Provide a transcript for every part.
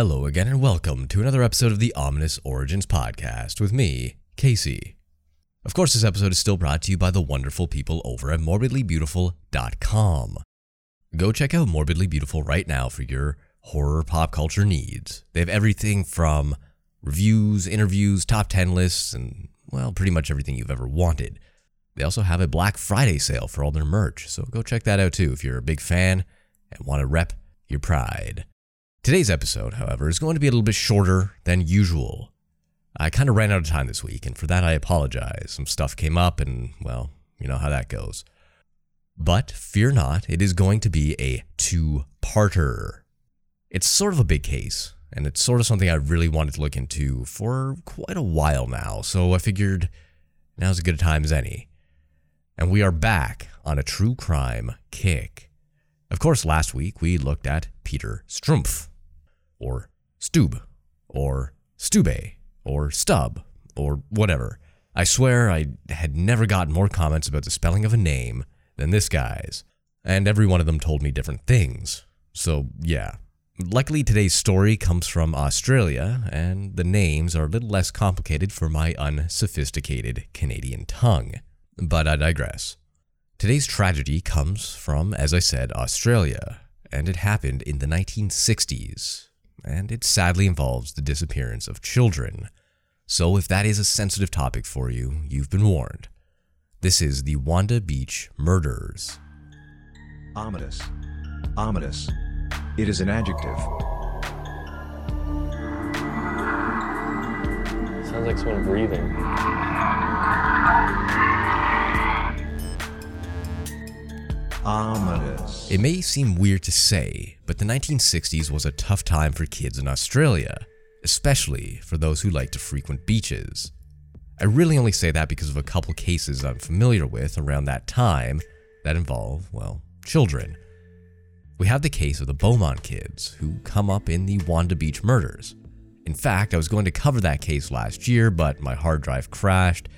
Hello again, and welcome to another episode of the Ominous Origins podcast with me, Casey. Of course, this episode is still brought to you by the wonderful people over at morbidlybeautiful.com. Go check out Morbidly Beautiful right now for your horror pop culture needs. They have everything from reviews, interviews, top 10 lists, and, well, pretty much everything you've ever wanted. They also have a Black Friday sale for all their merch, so go check that out too if you're a big fan and want to rep your pride. Today's episode, however, is going to be a little bit shorter than usual. I kind of ran out of time this week, and for that I apologize. Some stuff came up, and, well, you know how that goes. But fear not, it is going to be a two parter. It's sort of a big case, and it's sort of something I really wanted to look into for quite a while now, so I figured now's as good a time as any. And we are back on a true crime kick. Of course, last week we looked at Peter Strumpf, or Stube, or Stube, or Stub, or whatever. I swear I had never gotten more comments about the spelling of a name than this guy's, and every one of them told me different things. So, yeah. Luckily, today's story comes from Australia, and the names are a little less complicated for my unsophisticated Canadian tongue. But I digress. Today's tragedy comes from, as I said, Australia, and it happened in the 1960s, and it sadly involves the disappearance of children. So, if that is a sensitive topic for you, you've been warned. This is the Wanda Beach murders. Ominous. Ominous. It is an adjective. Sounds like someone breathing. Ominous. It may seem weird to say, but the 1960s was a tough time for kids in Australia, especially for those who like to frequent beaches. I really only say that because of a couple cases I'm familiar with around that time that involve, well, children. We have the case of the Beaumont kids, who come up in the Wanda Beach murders. In fact, I was going to cover that case last year, but my hard drive crashed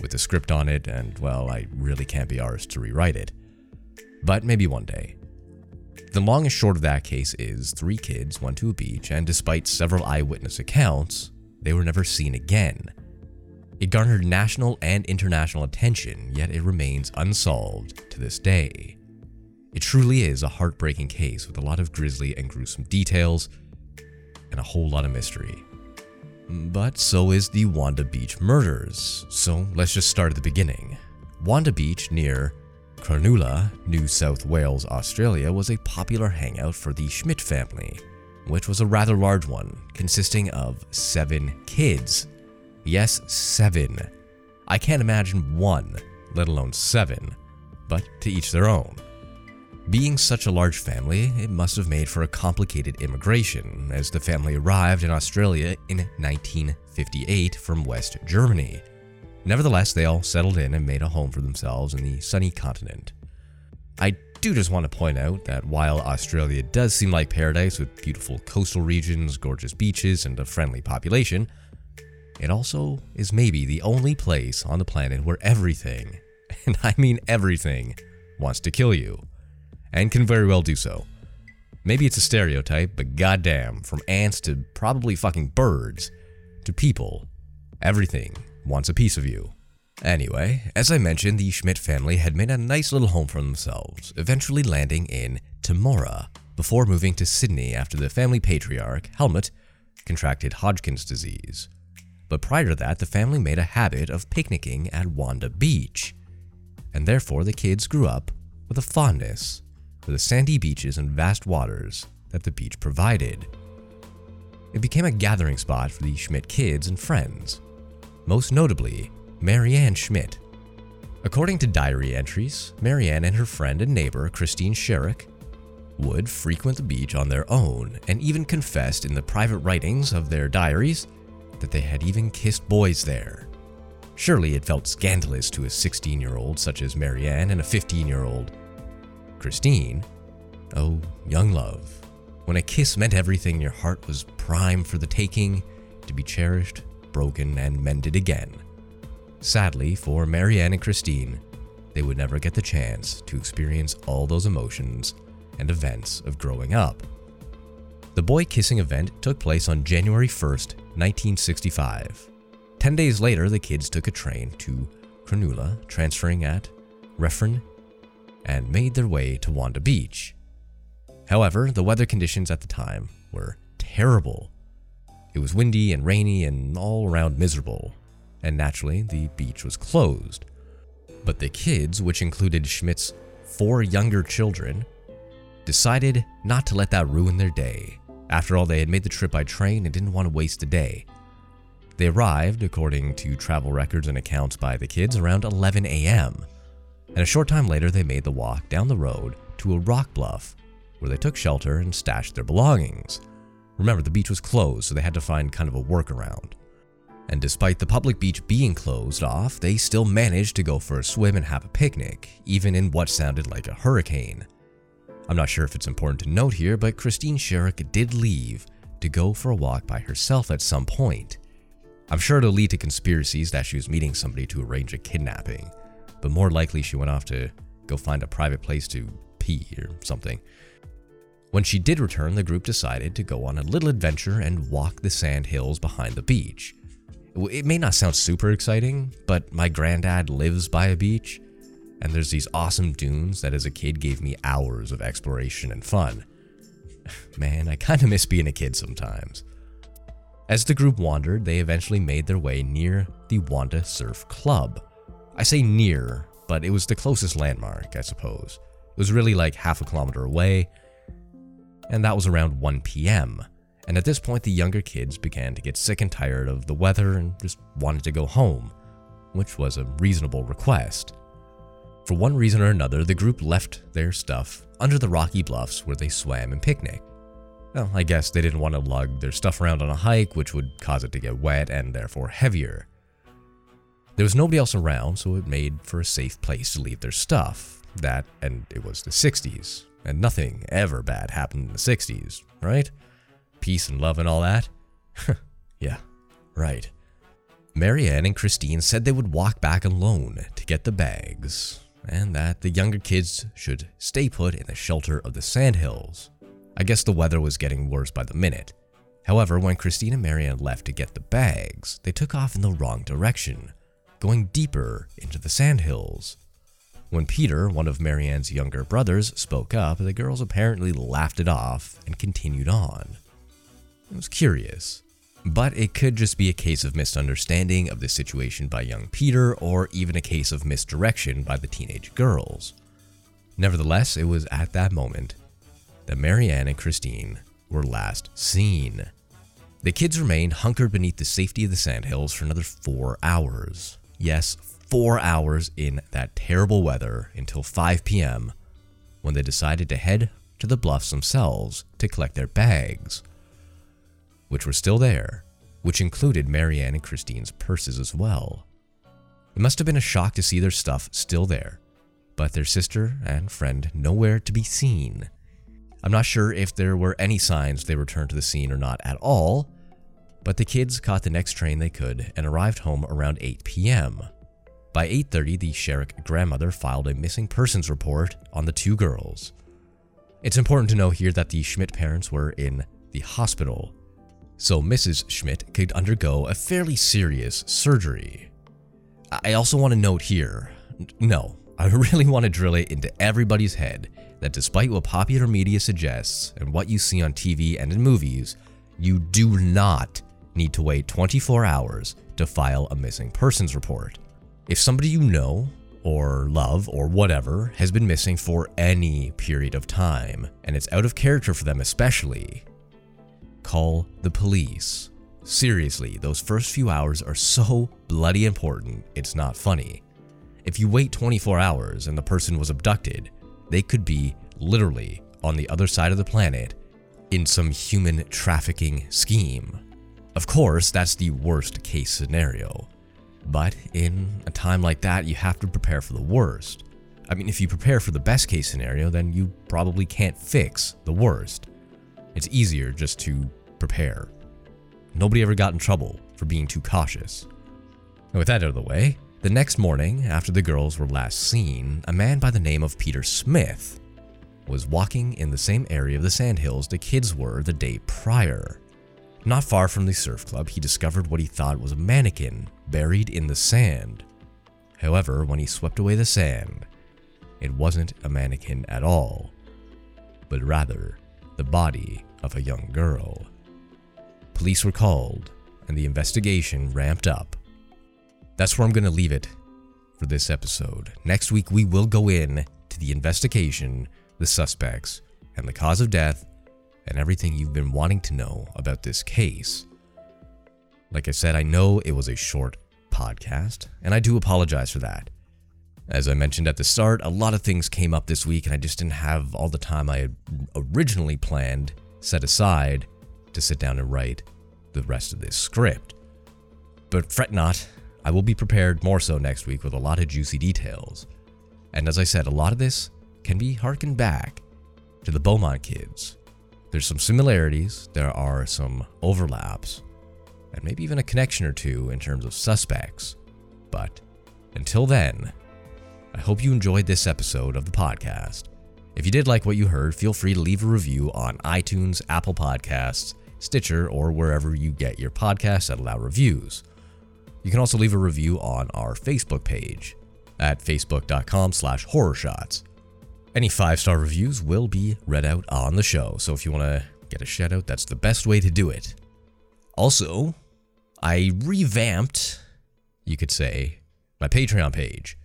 with the script on it, and well, I really can't be arsed to rewrite it. But maybe one day. The long and short of that case is three kids went to a beach, and despite several eyewitness accounts, they were never seen again. It garnered national and international attention, yet it remains unsolved to this day. It truly is a heartbreaking case with a lot of grisly and gruesome details and a whole lot of mystery. But so is the Wanda Beach murders, so let's just start at the beginning. Wanda Beach near Cronulla, New South Wales, Australia, was a popular hangout for the Schmidt family, which was a rather large one, consisting of seven kids. Yes, seven. I can't imagine one, let alone seven, but to each their own. Being such a large family, it must have made for a complicated immigration, as the family arrived in Australia in 1958 from West Germany. Nevertheless, they all settled in and made a home for themselves in the sunny continent. I do just want to point out that while Australia does seem like paradise with beautiful coastal regions, gorgeous beaches, and a friendly population, it also is maybe the only place on the planet where everything, and I mean everything, wants to kill you. And can very well do so. Maybe it's a stereotype, but goddamn, from ants to probably fucking birds to people, everything wants a piece of you. Anyway, as I mentioned, the Schmidt family had made a nice little home for themselves, eventually landing in Temora before moving to Sydney after the family patriarch, Helmut, contracted Hodgkin's disease. But prior to that, the family made a habit of picnicking at Wanda Beach, and therefore the kids grew up with a fondness for the sandy beaches and vast waters that the beach provided. It became a gathering spot for the Schmidt kids and friends, most notably Marianne Schmidt. According to diary entries, Marianne and her friend and neighbor Christine Sharrock would frequent the beach on their own and even confessed in the private writings of their diaries that they had even kissed boys there. Surely it felt scandalous to a 16 year old such as Marianne and a 15 year old Christine. Oh, young love. When a kiss meant everything, your heart was prime for the taking, to be cherished, broken, and mended again. Sadly, for Marianne and Christine, they would never get the chance to experience all those emotions and events of growing up. The boy kissing event took place on January 1st, 1965. Ten days later, the kids took a train to Cronulla, transferring at Redfern, and made their way to Wanda Beach. However, the weather conditions at the time were terrible. It was windy and rainy and all around miserable, and naturally, the beach was closed. But the kids, which included Schmidt's four younger children, decided not to let that ruin their day. After all, they had made the trip by train and didn't want to waste a day. They arrived, according to travel records and accounts by the kids, around 11 a.m. And a short time later, they made the walk down the road to a rock bluff where they took shelter and stashed their belongings. Remember, the beach was closed, so they had to find kind of a workaround. And despite the public beach being closed off, they still managed to go for a swim and have a picnic, even in what sounded like a hurricane. I'm not sure if it's important to note here, but Christine Sharrock did leave to go for a walk by herself at some point. I'm sure it'll lead to conspiracies that she was meeting somebody to arrange a kidnapping, but more likely she went off to go find a private place to pee or something. When she did return, the group decided to go on a little adventure and walk the sand hills behind the beach. It may not sound super exciting, but my granddad lives by a beach, and there's these awesome dunes that as a kid gave me hours of exploration and fun. Man, I kinda miss being a kid sometimes. As the group wandered, they eventually made their way near the Wanda Surf Club. I say near, but it was the closest landmark, I suppose. It was really like half a kilometer away, and that was around 1 p.m. And at this point, the younger kids began to get sick and tired of the weather and just wanted to go home, which was a reasonable request. For one reason or another, the group left their stuff under the rocky bluffs where they swam and picnicked. Well, I guess they didn't want to lug their stuff around on a hike, which would cause it to get wet and therefore heavier. There was nobody else around, so it made for a safe place to leave their stuff. That, and it was the 60s, and nothing ever bad happened in the 60s, right? Peace and love and all that? yeah, right. Marianne and Christine said they would walk back alone to get the bags, and that the younger kids should stay put in the shelter of the sandhills. I guess the weather was getting worse by the minute. However, when Christine and Marianne left to get the bags, they took off in the wrong direction, going deeper into the sandhills. When Peter, one of Marianne's younger brothers, spoke up, the girls apparently laughed it off and continued on. It was curious, but it could just be a case of misunderstanding of the situation by young Peter, or even a case of misdirection by the teenage girls. Nevertheless, it was at that moment that Marianne and Christine were last seen. The kids remained hunkered beneath the safety of the sandhills for another four hours. Yes, four hours in that terrible weather until 5 p.m., when they decided to head to the bluffs themselves to collect their bags, which were still there, which included Marianne and Christine's purses as well. It must have been a shock to see their stuff still there, but their sister and friend nowhere to be seen. I'm not sure if there were any signs they returned to the scene or not at all, but the kids caught the next train they could and arrived home around 8 p.m. By 8:30, the Sharrock grandmother filed a missing persons report on the two girls. It's important to know here that the Schmidt parents were in the hospital, so Mrs. Schmidt could undergo a fairly serious surgery. I also want to note here, no, I really want to drill it into everybody's head that despite what popular media suggests and what you see on TV and in movies, you do not need to wait 24 hours to file a missing persons report. If somebody you know, or love, or whatever, has been missing for any period of time, and it's out of character for them especially, call the police. Seriously, those first few hours are so bloody important, it's not funny. If you wait 24 hours and the person was abducted, they could be literally on the other side of the planet in some human trafficking scheme. Of course, that's the worst case scenario. But in a time like that, you have to prepare for the worst. I mean, if you prepare for the best case scenario, then you probably can't fix the worst. It's easier just to prepare. Nobody ever got in trouble for being too cautious. And with that out of the way, the next morning, after the girls were last seen, a man by the name of Peter Smith was walking in the same area of the sandhills the kids were the day prior. Not far from the surf club, he discovered what he thought was a mannequin buried in the sand. However, when he swept away the sand, it wasn't a mannequin at all, but rather the body of a young girl. Police were called, and the investigation ramped up. That's where I'm going to leave it for this episode. Next week, we will go in to the investigation, the suspects, and the cause of death, and everything you've been wanting to know about this case. Like I said, I know it was a short podcast, and I do apologize for that. As I mentioned at the start, a lot of things came up this week, and I just didn't have all the time I had originally planned set aside to sit down and write the rest of this script. But fret not, I will be prepared more so next week with a lot of juicy details. And as I said, a lot of this can be harkened back to the Beaumont kids. There's some similarities, there are some overlaps, and maybe even a connection or two in terms of suspects. But until then, I hope you enjoyed this episode of the podcast. If you did like what you heard, feel free to leave a review on iTunes, Apple Podcasts, Stitcher, or wherever you get your podcasts that allow reviews. You can also leave a review on our Facebook page at facebook.com slash horrorshots. Any five-star reviews will be read out on the show, so if you want to get a shout out, that's the best way to do it. Also, I revamped, you could say, my Patreon page.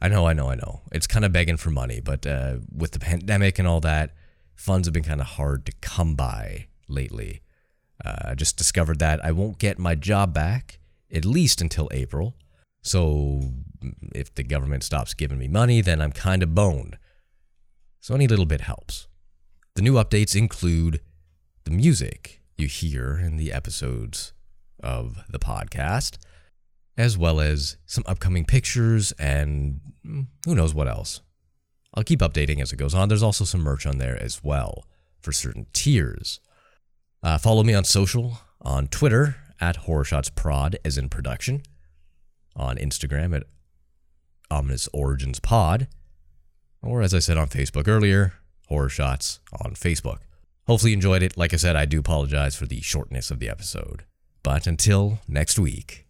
I know, I know, I know. It's kind of begging for money, but uh, with the pandemic and all that, funds have been kind of hard to come by lately. Uh, I just discovered that I won't get my job back at least until April. So if the government stops giving me money, then I'm kind of boned. So any little bit helps. The new updates include the music you hear in the episodes of the podcast, as well as some upcoming pictures and mm, who knows what else. I'll keep updating as it goes on. There's also some merch on there as well for certain tiers. Uh, follow me on social, on Twitter at HorrorshotsProd as in production, on Instagram at Ominous Origins Pod, or as I said on Facebook earlier, Horror Shots on Facebook. Hopefully you enjoyed it. Like I said, I do apologize for the shortness of the episode. But until next week,